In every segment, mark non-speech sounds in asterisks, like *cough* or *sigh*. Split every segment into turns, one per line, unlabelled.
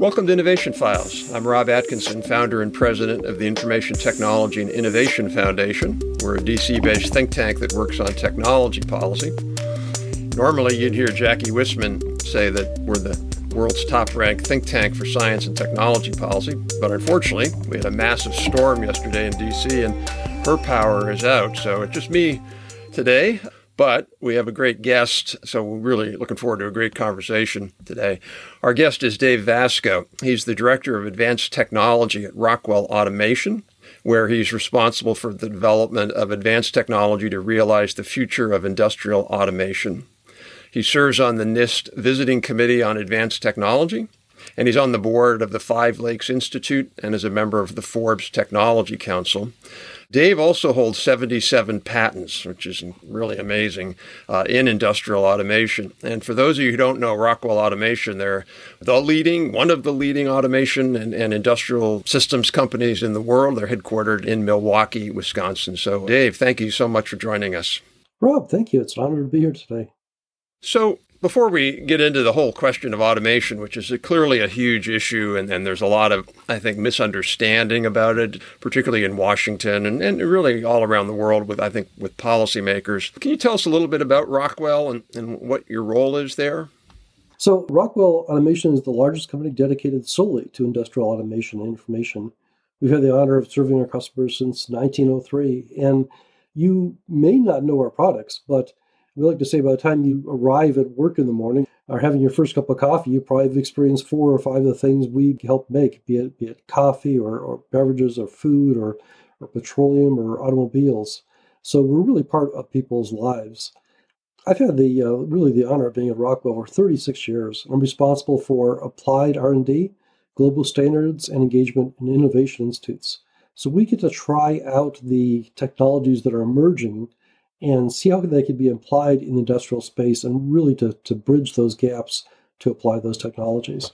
Welcome to Innovation Files. I'm Rob Atkinson, founder and president of the Information Technology and Innovation Foundation. We're a DC based think tank that works on technology policy. Normally, you'd hear Jackie Whisman say that we're the world's top ranked think tank for science and technology policy, but unfortunately, we had a massive storm yesterday in DC and her power is out, so it's just me today. But we have a great guest, so we're really looking forward to a great conversation today. Our guest is Dave Vasko. He's the Director of Advanced Technology at Rockwell Automation, where he's responsible for the development of advanced technology to realize the future of industrial automation. He serves on the NIST Visiting Committee on Advanced Technology, and he's on the board of the Five Lakes Institute and is a member of the Forbes Technology Council. Dave also holds 77 patents, which is really amazing, uh, in industrial automation. And for those of you who don't know Rockwell Automation, they're the leading, one of the leading automation and, and industrial systems companies in the world. They're headquartered in Milwaukee, Wisconsin. So, Dave, thank you so much for joining us.
Rob, thank you. It's an honor to be here today.
So, before we get into the whole question of automation, which is a, clearly a huge issue, and, and, there's a lot of, I think, misunderstanding about it, particularly in Washington and, and really all around the world with, I think, with policymakers. Can you tell us a little bit about Rockwell and, and what your role is there?
So, Rockwell Automation is the largest company dedicated solely to industrial automation and information. We've had the honor of serving our customers since 1903, and you may not know our products, but we like to say by the time you arrive at work in the morning or having your first cup of coffee, you probably have experienced four or five of the things we help make, be it, be it coffee or, or beverages or food or, or petroleum or automobiles. So we're really part of people's lives. I've had the uh, really the honor of being at Rockwell for 36 years. I'm responsible for applied R&D, global standards, and engagement and innovation institutes. So we get to try out the technologies that are emerging and see how they could be applied in the industrial space and really to, to bridge those gaps to apply those technologies.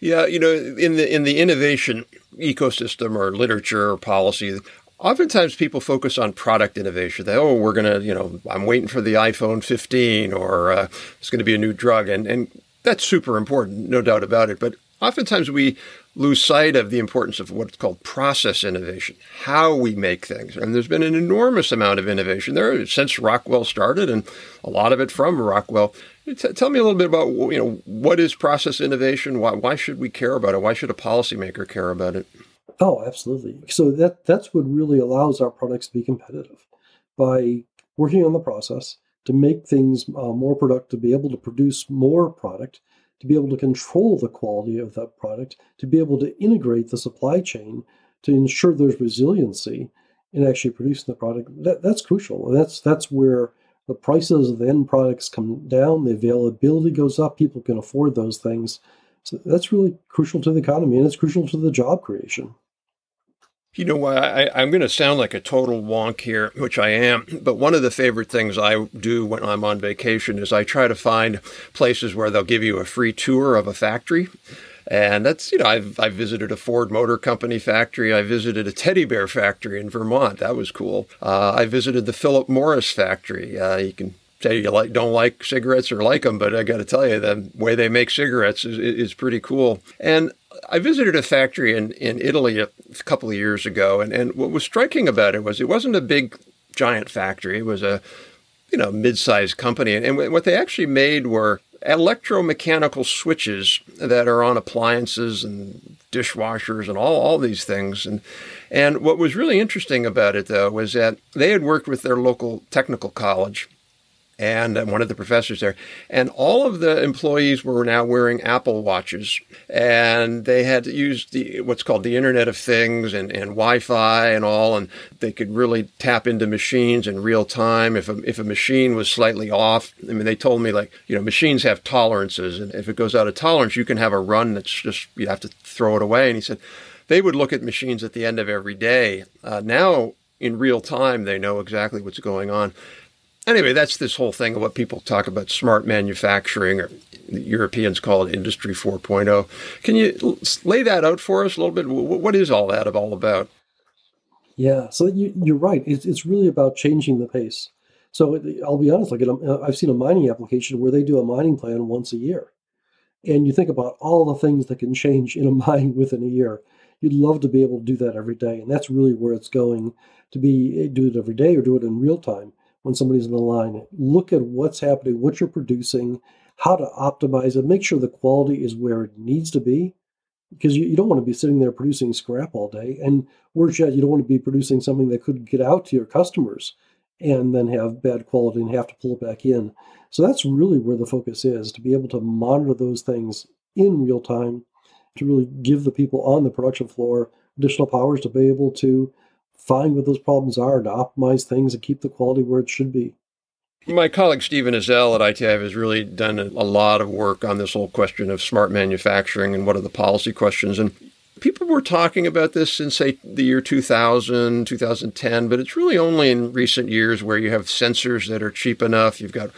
Yeah, you know, in the in the innovation ecosystem or literature or policy, oftentimes people focus on product innovation. They, oh, we're to, you know, I'm waiting for the iPhone 15 or uh, it's going to be a new drug. And, and that's super important, no doubt about it. But oftentimes we lose sight of the importance of what's called process innovation, how we make things. And there's been an enormous amount of innovation there since Rockwell started, and a lot of it from Rockwell. T- tell me a little bit about you know what is process innovation? Why, why should we care about it? Why should a policymaker care about it?
Oh, absolutely. So that that's what really allows our products to be competitive by working on the process to make things uh, more productive, to be able to produce more product to be able to control the quality of that product, to be able to integrate the supply chain to ensure there's resiliency in actually producing the product. That, that's crucial. That's that's where the prices of the end products come down, the availability goes up, people can afford those things. So that's really crucial to the economy and it's crucial to the job creation.
You know, I, I'm going to sound like a total wonk here, which I am, but one of the favorite things I do when I'm on vacation is I try to find places where they'll give you a free tour of a factory. And that's, you know, I've, I've visited a Ford Motor Company factory. I visited a teddy bear factory in Vermont. That was cool. Uh, I visited the Philip Morris factory. Uh, you can say you like don't like cigarettes or like them, but I got to tell you, the way they make cigarettes is, is pretty cool. And I visited a factory in, in Italy a couple of years ago, and, and what was striking about it was it wasn't a big, giant factory. It was a, you know, mid-sized company, and, and what they actually made were electromechanical switches that are on appliances and dishwashers and all, all these things. And and what was really interesting about it though was that they had worked with their local technical college and one of the professors there. And all of the employees were now wearing Apple watches, and they had used the what's called the Internet of Things and, and Wi-Fi and all, and they could really tap into machines in real time. If a, if a machine was slightly off, I mean, they told me like you know machines have tolerances, and if it goes out of tolerance, you can have a run that's just you have to throw it away. And he said they would look at machines at the end of every day. Uh, now in real time, they know exactly what's going on anyway, that's this whole thing of what people talk about smart manufacturing, or Europeans call it Industry 4.0. Can you lay that out for us a little bit? What is all that all about?
Yeah, so you, are right. It's, it's really about changing the pace. So I'll be honest, like I've seen a mining application where they do a mining plan once a year. And you think about all the things that can change in a *laughs* mine within a year. You'd love to be able to do that every day. And that's really where it's going to be eh, do it every day or do it in real time when somebody's in the line. Look at what's happening, what you're producing, how to optimize it, make sure the quality is where it needs to be. Because you, you don't want to be sitting there producing scrap all day. And worse yet, you don't want to be producing something that could get out to your customers and then have bad quality and have to pull it back in. So that's really where the focus is to be able to monitor those things in real time, to really give the people on the production floor additional powers to be able to find what those problems are, to optimize things and keep the quality where it should be.
My colleague Stephen Ezell at ITI has really done a lot of work on this whole question of smart manufacturing and what are the policy questions. And people were talking about this since, say, the year 2000, 2010, but it's really only in recent years where you have sensors that are cheap enough. You've got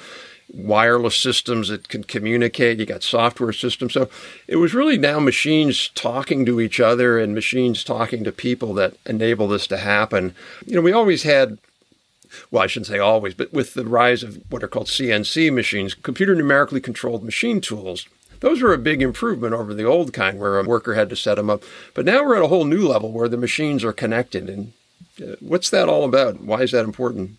wireless systems that can communicate. You got software systems. So it was really now machines talking to each other and machines talking to people that enable this to happen. You know, we always had well, I shouldn't say always, but with the rise of what are called CNC machines, computer numerically controlled machine tools, those were a big improvement over the old kind where a worker had to set them up. But now we're at a whole new level where the machines are connected. And uh, what's that all about? Why is that important?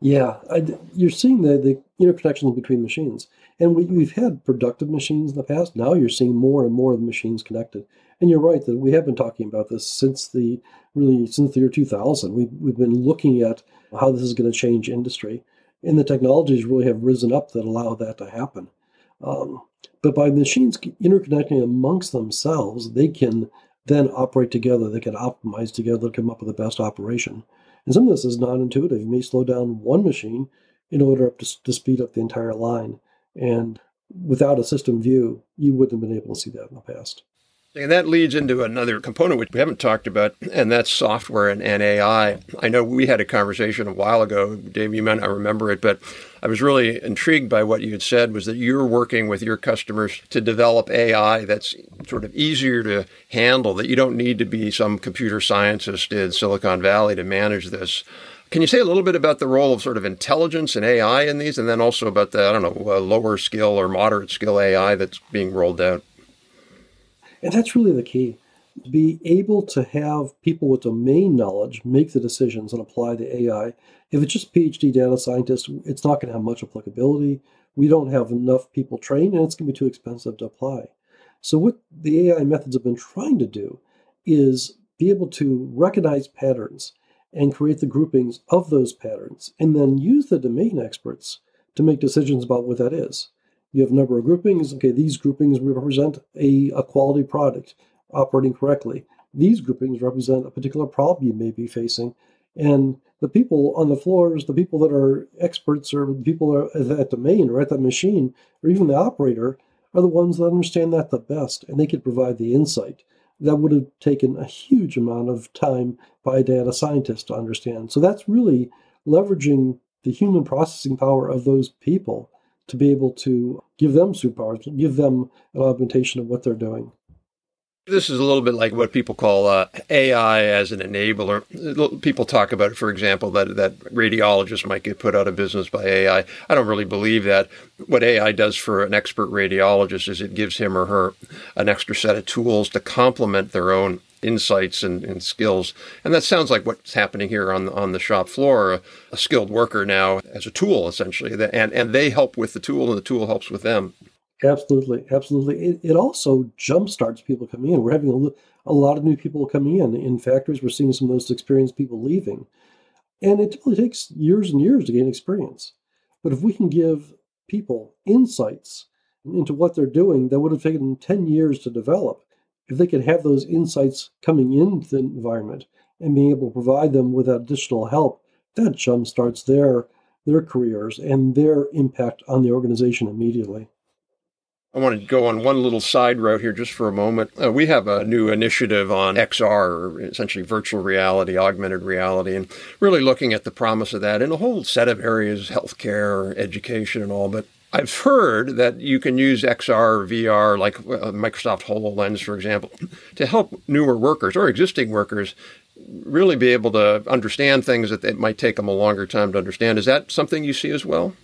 Yeah, I, you're seeing the, the interconnections between machines. And we, we've had productive machines in the past. Now you're seeing more and more of the machines connected. And you're right that we have been talking about this since the really since the year 2000. We've, we've been looking at how this is going to change industry. And the technologies really have risen up that allow that to happen. Um, but by machines interconnecting amongst themselves, they can then operate together. They can optimize together to come up with the best operation. And some of this is non-intuitive. You may slow down one machine in order to, to speed up the entire line. And without a system view, you wouldn't have been able to see that in the past.
And that leads into another component which we haven't talked about, and that's software and, and, AI. I know we had a conversation a while ago, Dave, you might not remember it, but I was really intrigued by what you had said was that you're working with your customers to develop AI that's sort of easier to handle, that you don't need to be some computer scientist in Silicon Valley to manage this. Can you say a little bit about the role of sort of intelligence and AI in these, and then also about the, I don't know, lower skill or moderate skill AI that's being rolled out?
And that's really the key. Be able to have people with domain knowledge make the decisions and apply the AI. If it's just PhD data scientists, it's not going to have much applicability. We don't have enough people trained, and it's going to be too expensive to apply. So, what the AI methods have been trying to do is be able to recognize patterns and create the groupings of those patterns, and then use the domain experts to make decisions about what that is. You have a number of groupings. Okay, these groupings represent a, a quality product operating correctly. These groupings represent a particular problem you may be facing. And the people on the floors, the people that are experts or the people at that domain or at that machine, or even the operator, are the ones that understand that the best and they could provide the insight. That would have taken a huge amount of time by a data scientist to understand. So that's really leveraging the human processing power of those people to be able to give them superpowers, give them an augmentation of what they're doing.
This is a little bit like what people call uh, AI as an enabler. People talk about, for example, that that radiologists might get put out of business by AI. I don't really believe that. What AI does for an expert radiologist is it gives him or her an extra set of tools to complement their own insights and, and, skills. And that sounds like what's happening here on on the shop floor. A, a skilled worker now as a tool, essentially, and and they help with the tool, and the tool helps with them.
Absolutely, absolutely. It, it also jumpstarts people coming in. We're having a, a lot of new people coming in in factories. We're seeing some of those experienced people leaving, and it typically takes years and years to gain experience. But if we can give people insights into what they're doing that would have taken 10 years to develop, if they could have those insights coming into the environment and being able to provide them with additional help, that jumpstarts their their careers and their impact on the organization immediately.
I want to go on one little side route here just for a moment. Uh, we have a new initiative on XR, essentially virtual reality, augmented reality, and really looking at the promise of that in a whole set of areas, healthcare, education, and all. But I've heard that you can use XR VR, like uh, Microsoft HoloLens, for example, to help newer workers or existing workers really be able to understand things that it might take them a longer time to understand. Is that something you see as well?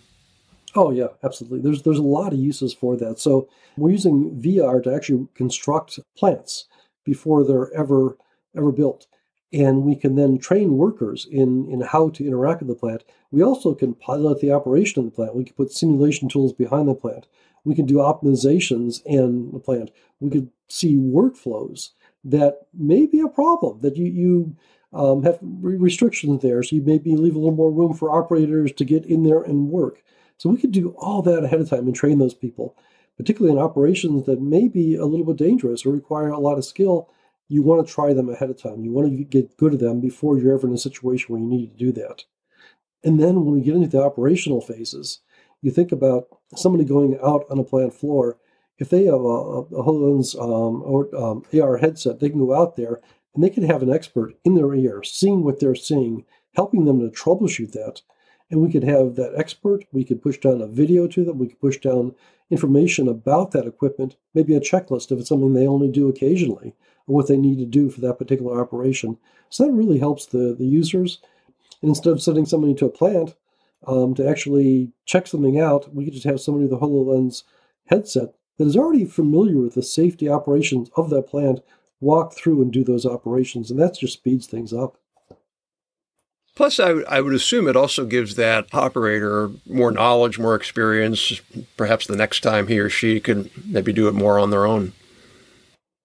Oh yeah, absolutely. There's there's a lot of uses for that. So we're using VR to actually construct plants before they're ever ever built. And we can then train workers in, in how to interact with the plant. We also can pilot the operation of the plant. We can put simulation tools behind the plant. We can do optimizations in the plant. We could see workflows that may be a problem that you, you um, have restrictions there. So you maybe leave a little more room for operators to get in there and work. So we could do all that ahead of time and train those people, particularly in operations that may be a little bit dangerous or require a lot of skill. You want to try them ahead of time. You want to get good at them before you're ever in a situation where you need to do that. And then when we get into the operational phases, you think about somebody going out on a plant floor. If they have a, a um, or um, AR headset, they can go out there and they can have an expert in their ear, seeing what they're seeing, helping them to troubleshoot that. And we could have that expert, we could push down a video to them, we could push down information about that equipment, maybe a checklist if it's something they only do occasionally, what they need to do for that particular operation. So that really helps the, the users. And instead of sending somebody to a plant um, to actually check something out, we could just have somebody with a HoloLens headset that is already familiar with the safety operations of that plant walk through and do those operations. And that just speeds things up.
Plus, I, I would assume it also gives that operator more knowledge, more experience. Perhaps the next time he or she can maybe do it more on their own.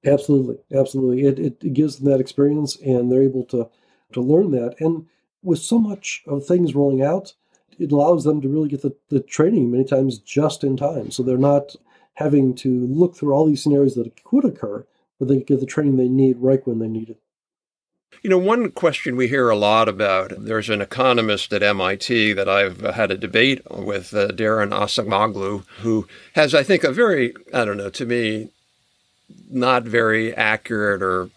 Absolutely, absolutely. It, it, gives them that experience, and they're able to to learn that. And with so much of things rolling out, it allows them to really get the, the training many times just in time. So they're not having to look through all these scenarios that could occur, but they get the training they need right when they need it.
You know, one question we hear a lot about there's an economist at MIT that I've had a debate with, uh, Daron Acemoglu, who has, I think, a very, I don't know, to me, not very accurate or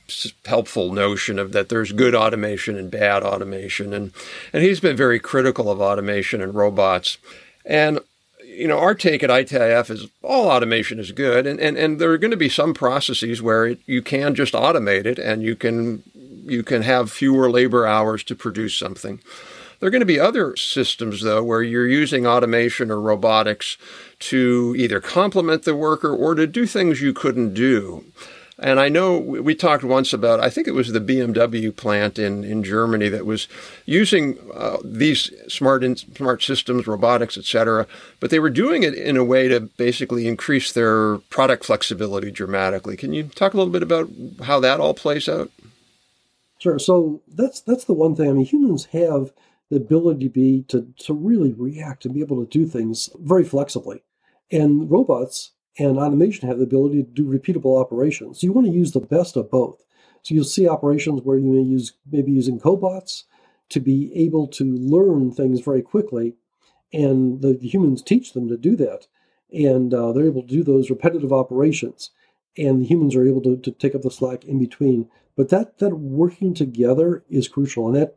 helpful notion of that there's good automation and bad automation. And, and he's been very critical of automation and robots. And you know, our take at ITIF is all automation is good, and, and, and there are going to be some processes where it, you can just automate it and you can you can have fewer labor hours to produce something. There are going to be other systems, though, where you're using automation or robotics to either complement the worker or to do things you couldn't do. And I know we talked once about, I think it was the BMW plant in, in Germany that was using uh, these smart in, smart systems, robotics, et cetera, but they were doing it in a way to basically increase their product flexibility dramatically. Can you talk a little bit about how that all plays out?
Sure. So that's that's the one thing. I mean, humans have the ability to be to to really react and be able to do things very flexibly, and robots and automation have the ability to do repeatable operations. So you want to use the best of both. So you'll see operations where you may use maybe using cobots to be able to learn things very quickly, and the, the humans teach them to do that, and uh, they're able to do those repetitive operations, and the humans are able to, to take up the slack in between. But that that working together is crucial, and that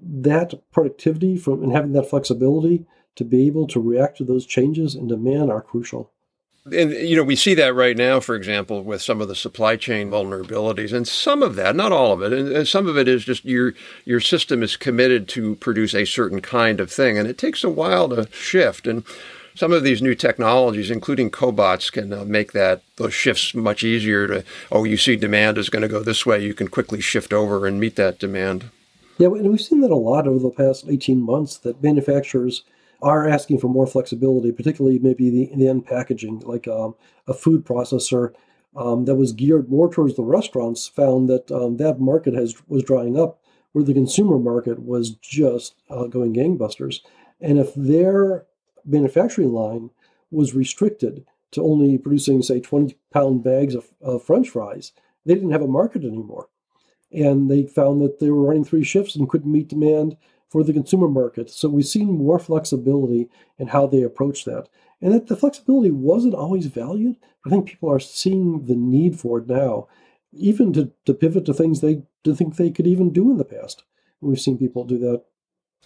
that productivity from and having that flexibility to be able to react to those changes in demand are crucial.
And you know, we see that right now, for example, with some of the supply chain vulnerabilities, and some of that, not all of it, and some of it is just your your system is committed to produce a certain kind of thing, and it takes a while to shift. And some of these new technologies, including cobots, can uh, make that those shifts much easier. To oh, you see demand is going to go this way, you can quickly shift over and meet that demand.
Yeah, and we've seen that a lot over the past eighteen months. That manufacturers are asking for more flexibility, particularly maybe the, the end packaging, like um, a food processor um, that was geared more towards the restaurants, found that um, that market has was drying up, where the consumer market was just uh, going gangbusters. And if their manufacturing line was restricted to only producing, say, 20 pound bags of, of French fries, they didn't have a market anymore. And they found that they were running three shifts and couldn't meet demand for the consumer market. So we've seen more flexibility in how they approach that. And that the flexibility wasn't always valued. I think people are seeing the need for it now, even to, to pivot to things they didn't think they could even do in the past. We've seen people do that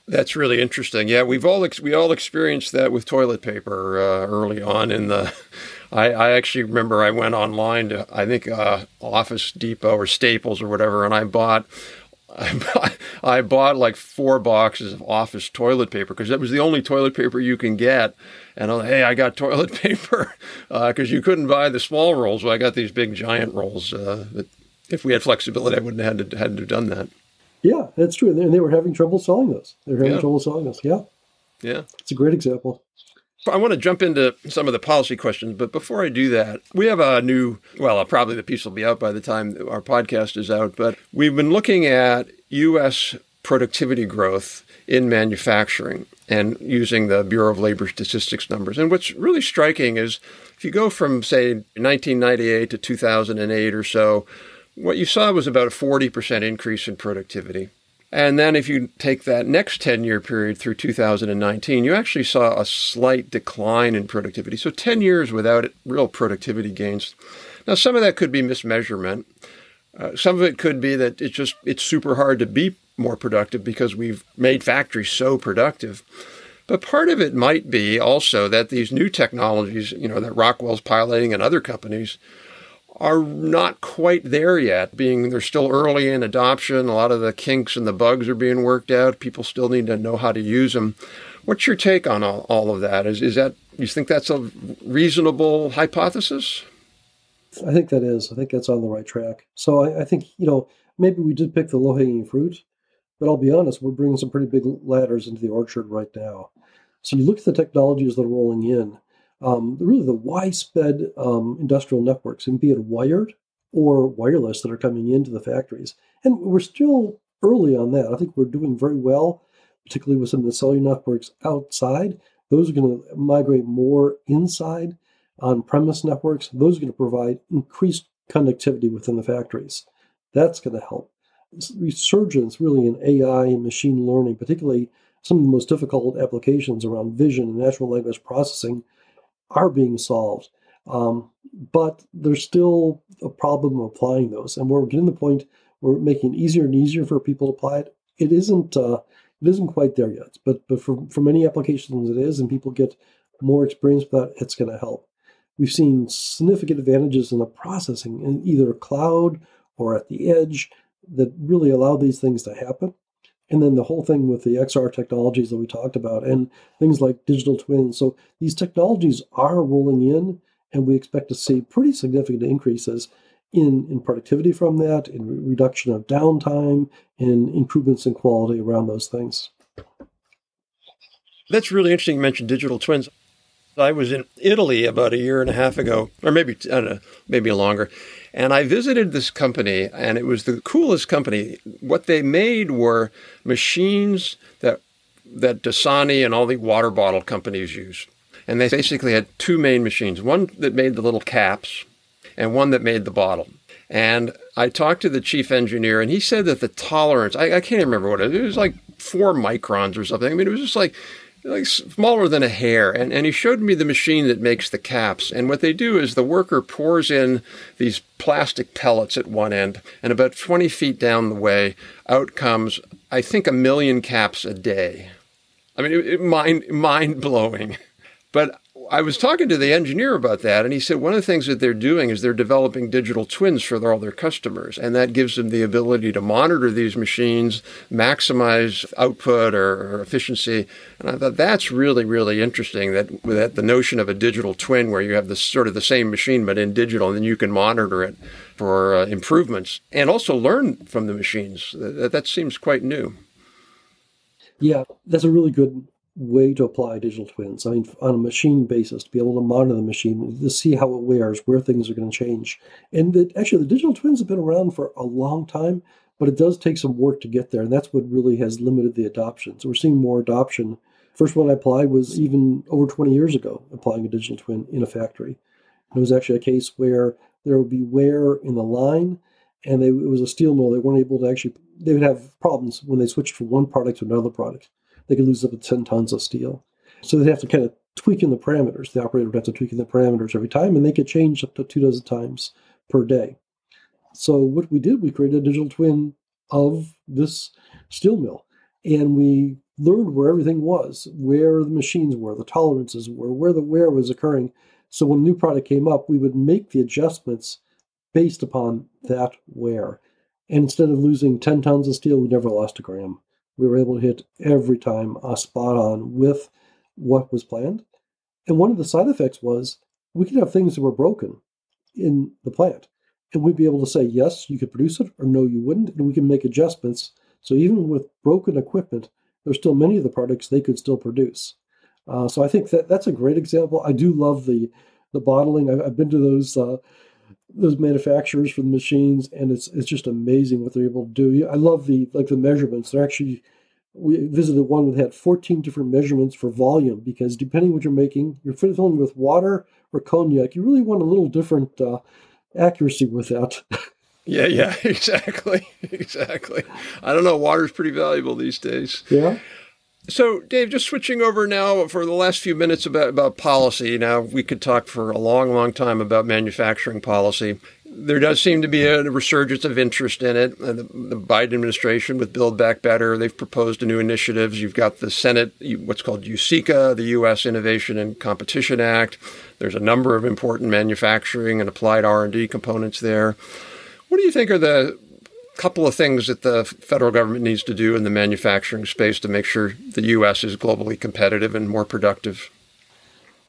that's really interesting. Yeah, we've all ex- we all experienced that with toilet paper uh, early on in the. *laughs* I, I, actually remember I went online to I think uh, Office Depot or Staples or whatever, and I bought *laughs* I, I bought like four boxes of office toilet paper because that was the only toilet paper you can get. And like, hey, I got *laughs* toilet paper because uh, you couldn't buy the small rolls. So I got these big giant rolls. Uh, if we had flexibility, I wouldn't have had to, had to have done that.
Yeah, that's true. And they were having trouble selling those. They were having yeah. trouble selling those. Yeah.
Yeah.
It's a great example.
I want to jump into some of the policy questions, but before I do that, we have a new, well, probably the piece will be out by the time our podcast is out, but we've been looking at U.S. productivity growth in manufacturing and using the Bureau of Labor Statistics numbers. And what's really striking is if you go from, say, 1998 to 2008 or so, what you saw was about a 40% increase in productivity. And then if you take that next 10 year period through 2019, you actually saw a slight decline in productivity. So 10 years without real productivity gains. Now, some of that could be mismeasurement. Uh, some of it could be that it's just it's super hard to be more productive because we've made factories so productive. But part of it might be also that these new technologies, you know, that Rockwell's piloting and other companies are not quite there yet, being they're still early in adoption. A lot of the kinks and the bugs are being worked out. People still need to know how to use them. What's your take on all, all of that? Is, is that, you think that's a reasonable hypothesis?
I think that is. I think that's on the right track. So I, I think, you know, maybe we did pick the low hanging fruit, but I'll be honest, we're bringing some pretty big ladders into the orchard right now. So you look at the technologies that are rolling in, um, really the widespread um, industrial networks, and be it wired or wireless that are coming into the factories. And we're still early on that. I think we're doing very well, particularly with some of the cellular networks outside. Those are going to migrate more inside on premise networks. Those are going to provide increased connectivity within the factories. That's going to help. Resurgence really in AI and machine learning, particularly some of the most difficult applications around vision and natural language processing, are being solved. Um, but there's still a problem of applying those, and we're getting the point where we're making it easier and easier for people to apply it. It isn't uh, it isn't quite there yet, but but for for many applications it is, and people get more experience with that. It's going to help. We've seen significant advantages in the processing in either cloud or at the edge that really allow these things to happen. And then the whole thing with the XR technologies that we talked about and things like digital twins. So these technologies are rolling in, and we expect to see pretty significant increases in, in productivity from that, in reduction of downtime, and improvements in quality around those things.
That's really interesting. You mentioned digital twins. I was in Italy about a year and a half ago, or maybe I don't know, maybe longer, and I visited this company, and it was the coolest company. What they made were machines that that Dasani and all the water bottle companies use. And they basically had two main machines one that made the little caps, and one that made the bottle. And I talked to the chief engineer, and he said that the tolerance, I, I can't remember what it was, it was like four microns or something. I mean, it was just like like smaller than a hair. And, and he showed me the machine that makes the caps. And what they do is the worker pours in these plastic pellets at one end, and about 20 feet down the way, out comes, I think, a million caps a day. I mean, it, it mind mind blowing. But I was talking to the engineer about that, and he said one of the things that they're doing is they're developing digital twins for all their customers, and that gives them the ability to monitor these machines, maximize output or, or efficiency. And I thought that's really, really interesting. That that the notion of a digital twin, where you have this sort of the same machine but in digital, and then you can monitor it for uh, improvements and also learn from the machines. That, that seems quite new.
Yeah, that's a really good way to apply digital twins. I mean, on a machine basis, to be able to monitor the machine, to see how it wears, where things are going to change. And the, actually, the digital twins have been around for a long time, but it does take some work to get there. And that's what really has limited the adoption. So we're seeing more adoption. First one I applied was even over 20 years ago, applying a digital twin in a factory. And it was actually a case where there would be wear in the line, and they, it was a steel mill. They weren't able to actually, they would have problems when they switched from one product to another product they could lose up to 10 tons of steel. So they'd have to kind of tweak in the parameters. The operator would have to tweak in the parameters every time, and they could change up to two dozen times per day. So what we did, we created a digital twin of this steel mill, and we learned where everything was, where the machines were, the tolerances were, where the wear was occurring. So when a new product came up, we would make the adjustments based upon that wear. And instead of losing 10 tons of steel, we never lost a gram. We were able to hit every time a spot on with what was planned. And one of the side effects was we could have things that were broken in the plant. And we'd be able to say, yes, you could produce it, or no, you wouldn't. And we can make adjustments. So even with broken equipment, there's still many of the products they could still produce. Uh, so I think that that's a great example. I do love the the bottling. I've, I've been to those uh, those manufacturers for the machines, and it's it's just amazing what they're able to do. I love the like the measurements. They're actually we visited one that had 14 different measurements for volume because depending what you're making, you're filling with water or cognac. You really want a little different uh, accuracy with that. *laughs*
yeah, yeah, *laughs* exactly, *laughs* exactly. I don't know. Water's pretty valuable these days.
Yeah.
So, Dave, just switching over now for the last few minutes about, about policy. Now, we could talk for a long, long time about manufacturing policy. There does seem to be a resurgence of interest in it. Uh, the, the Biden administration, with Build Back Better, they've proposed a new initiatives. You've got the Senate, what's called USICA, the U.S. Innovation and Competition Act. There's a number of important manufacturing and applied R&D components there. What do you think are the couple of things that the federal government needs to do in the manufacturing space to make sure the U.S. is globally competitive and more productive?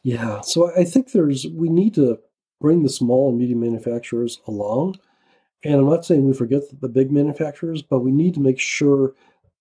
Yeah, so I think there's we need to bring the small and medium manufacturers along. And I'm not saying we forget the big manufacturers, but we need to make sure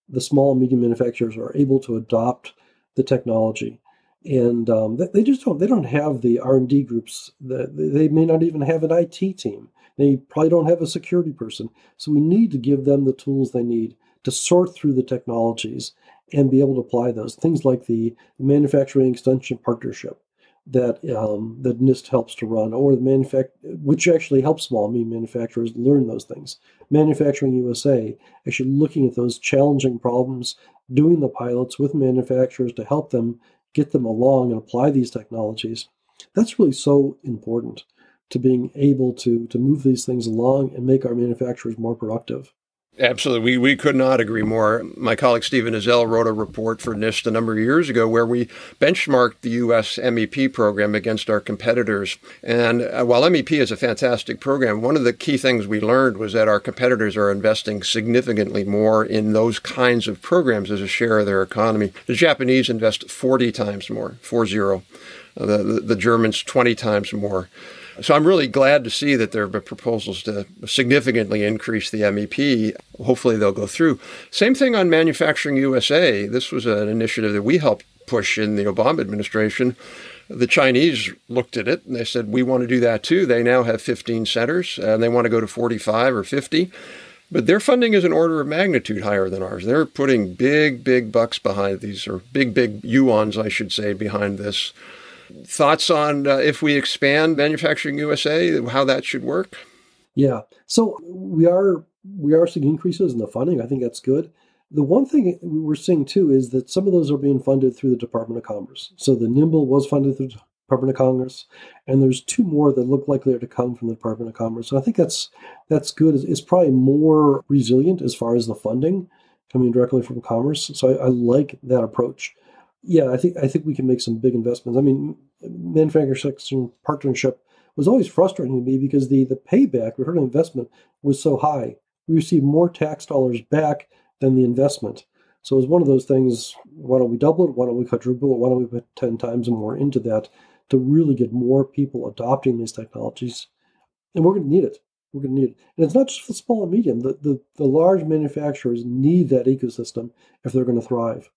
the small and medium manufacturers are able to adopt the technology. And um, they, just don't they don't have the R and D groups. they may not even have an IT team. They probably don't have a security person. So we need to give them the tools they need to sort through the technologies and be able to apply those. Things like the Manufacturing Extension Partnership that um, that NIST helps to run, or the manufact which actually helps small medium manufacturers learn those things. Manufacturing USA actually looking at those challenging problems, doing the pilots with manufacturers to help them get them along and apply these technologies. That's really so important to being able to to move these things along and make our manufacturers more productive.
Absolutely. We, we could not agree more. My colleague Stephen Ezell wrote a report for NIST a number of years ago where we benchmarked the U.S. MEP program against our competitors. And uh, while MEP is a fantastic program, one of the key things we learned was that our competitors are investing significantly more in those kinds of programs as a share of their economy. The Japanese invest 40 times more, 40. Uh, the, the, the Germans 20 times more. So I'm really glad to see that there have been proposals to significantly increase the MEP. Hopefully they'll go through. Same thing on Manufacturing USA. This was an initiative that we helped push in the Obama administration. The Chinese looked at it and they said, We want to do that too. They now have 15 centers and they want to go to 45 or 50. But their funding is an order of magnitude higher than ours. They're putting big, big bucks behind these, or big, big yuans, I should say, behind this. Thoughts on uh, if we expand Manufacturing USA, how that should work?
Yeah. So we are we are seeing increases in the funding. I think that's good. The one thing we're seeing too is that some of those are being funded through the Department of Commerce. So the NIIMBL was funded through the Department of Commerce, and there's two more that look like they're to come from the Department of Commerce. So I think that's that's good. It's, it's probably more resilient as far as the funding coming directly from Commerce. So I, I like that approach yeah, I think I think we can make some big investments. I mean, manufacturing partnership was always frustrating to me because the the payback return on investment was so high. We received more tax dollars back than the investment. So it was one of those things. Why don't we double it? Why don't we quadruple it? Why don't we put ten times more into that to really get more people adopting these technologies? And we're going to need it. We're going to need it. And it's not just for small and medium. The, the, the large manufacturers need that ecosystem if they're going to thrive.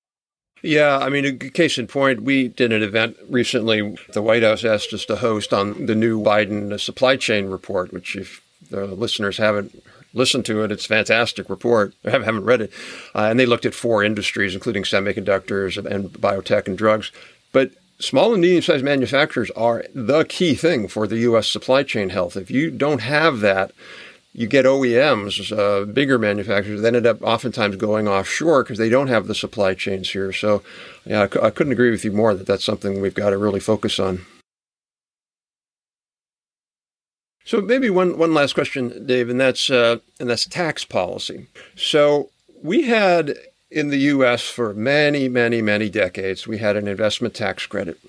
Yeah, I mean, case in point, we did an event recently. The White House asked us to host on the new Biden supply chain report, which, if the listeners haven't listened to it, it's a fantastic report. I haven't read it. Uh, and they looked at four industries, including semiconductors and biotech and drugs. But small and medium sized manufacturers are the key thing for the U.S. supply chain health. If you don't have that, you get OEMs, uh, bigger manufacturers, that end up oftentimes going offshore because they don't have the supply chains here. So, yeah, I, I couldn't agree with you more that that's something we've got to really focus on. So maybe one, one last question, Dave, and that's uh, and that's tax policy. So we had in the US for many, many, many decades, we had an investment tax credit.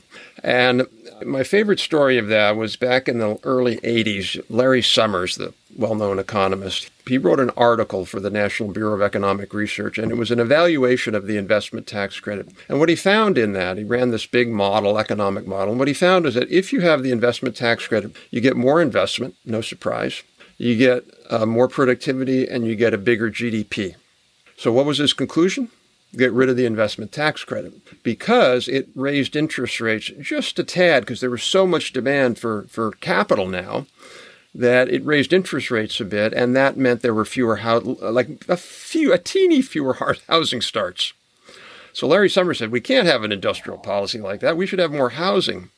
And my favorite story of that was back in the early 80s. Larry Summers, the well known economist, he wrote an article for the National Bureau of Economic Research, and it was an evaluation of the investment tax credit. And what he found in that, he ran this big model, economic model, and what he found is that if you have the investment tax credit, you get more investment, no surprise, you get uh, more productivity, and you get a bigger GDP. So, what was his conclusion? Get rid of the investment tax credit because it raised interest rates just a tad because there was so much demand for, for capital now that it raised interest rates a bit, and that meant there were fewer, like a few, a teeny fewer *laughs* housing starts. So Larry Summers said, we can't have an industrial policy like that. We should have more housing.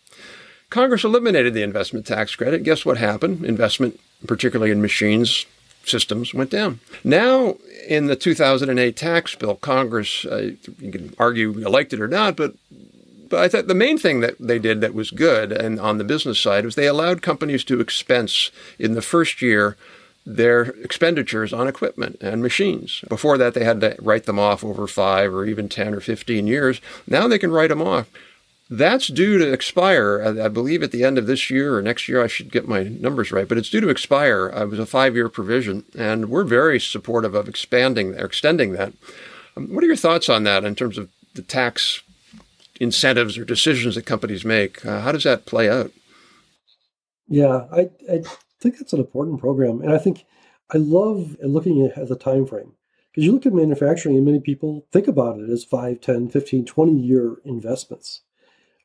Congress eliminated the investment tax credit. Guess what happened? Investment, particularly in machines, systems went down. Now, in the 2008 tax bill, Congress, uh, you can argue it or not, but but I thought the main thing that they did that was good and on the business side was they allowed companies to expense in the first year their expenditures on equipment and machines. Before that, they had to write them off over five or even 10 or 15 years. Now they can write them off. That's due to expire, I believe, at the end of this year or next year. I should get my numbers right, but it's due to expire. It was a five year provision, and we're very supportive of expanding or extending that. Um, what are your thoughts on that in terms of the tax incentives or decisions that companies make? Uh, how does that play out?
Yeah, I, I think that's an important program. And I think I love looking at the time frame because you look at manufacturing and many people think about it as 5, 10, 15, 20 year investments.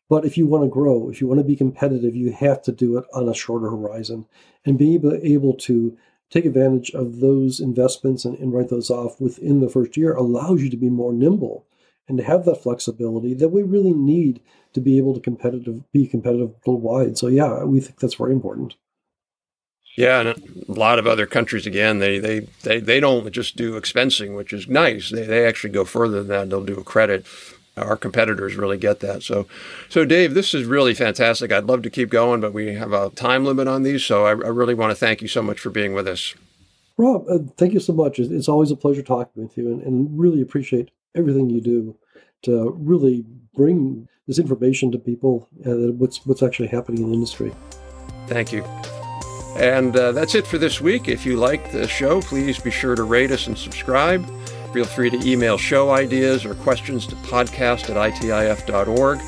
But if you want to grow, if you want to be competitive, you have to do it on a shorter horizon and be able, to take advantage of those investments and, and write those off within the first year allows you to be more nimble and to have that flexibility that we really need to be able to competitive be competitive worldwide. So yeah, we think that's very important.
Yeah, and a lot of other countries again, they they they, they don't just do expensing, which is nice. They they actually go further than that. They'll do a credit our competitors really get that. So, so Dave, this is really fantastic. I'd love to keep going, but we have a time limit on these. So I, I really want to thank you so much for being with us.
Rob, uh, thank you so much. It's, it's, always a pleasure talking with you and, and really appreciate everything you do to really bring this information to people uh, what's, what's actually happening in the industry.
Thank you. And uh, that's it for this week. If you like the show, please be sure to rate us and subscribe. Feel free to email show ideas or questions to podcast at itif.org.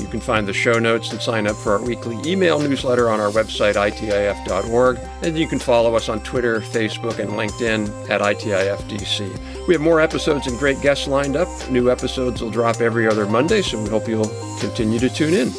You can find the show notes and sign up for our weekly email newsletter on our website, itif.org. And you can follow us on Twitter, Facebook, and LinkedIn at ITIFDC. We have more episodes and great guests lined up. New episodes will drop every other Monday, so we hope you'll continue to tune in.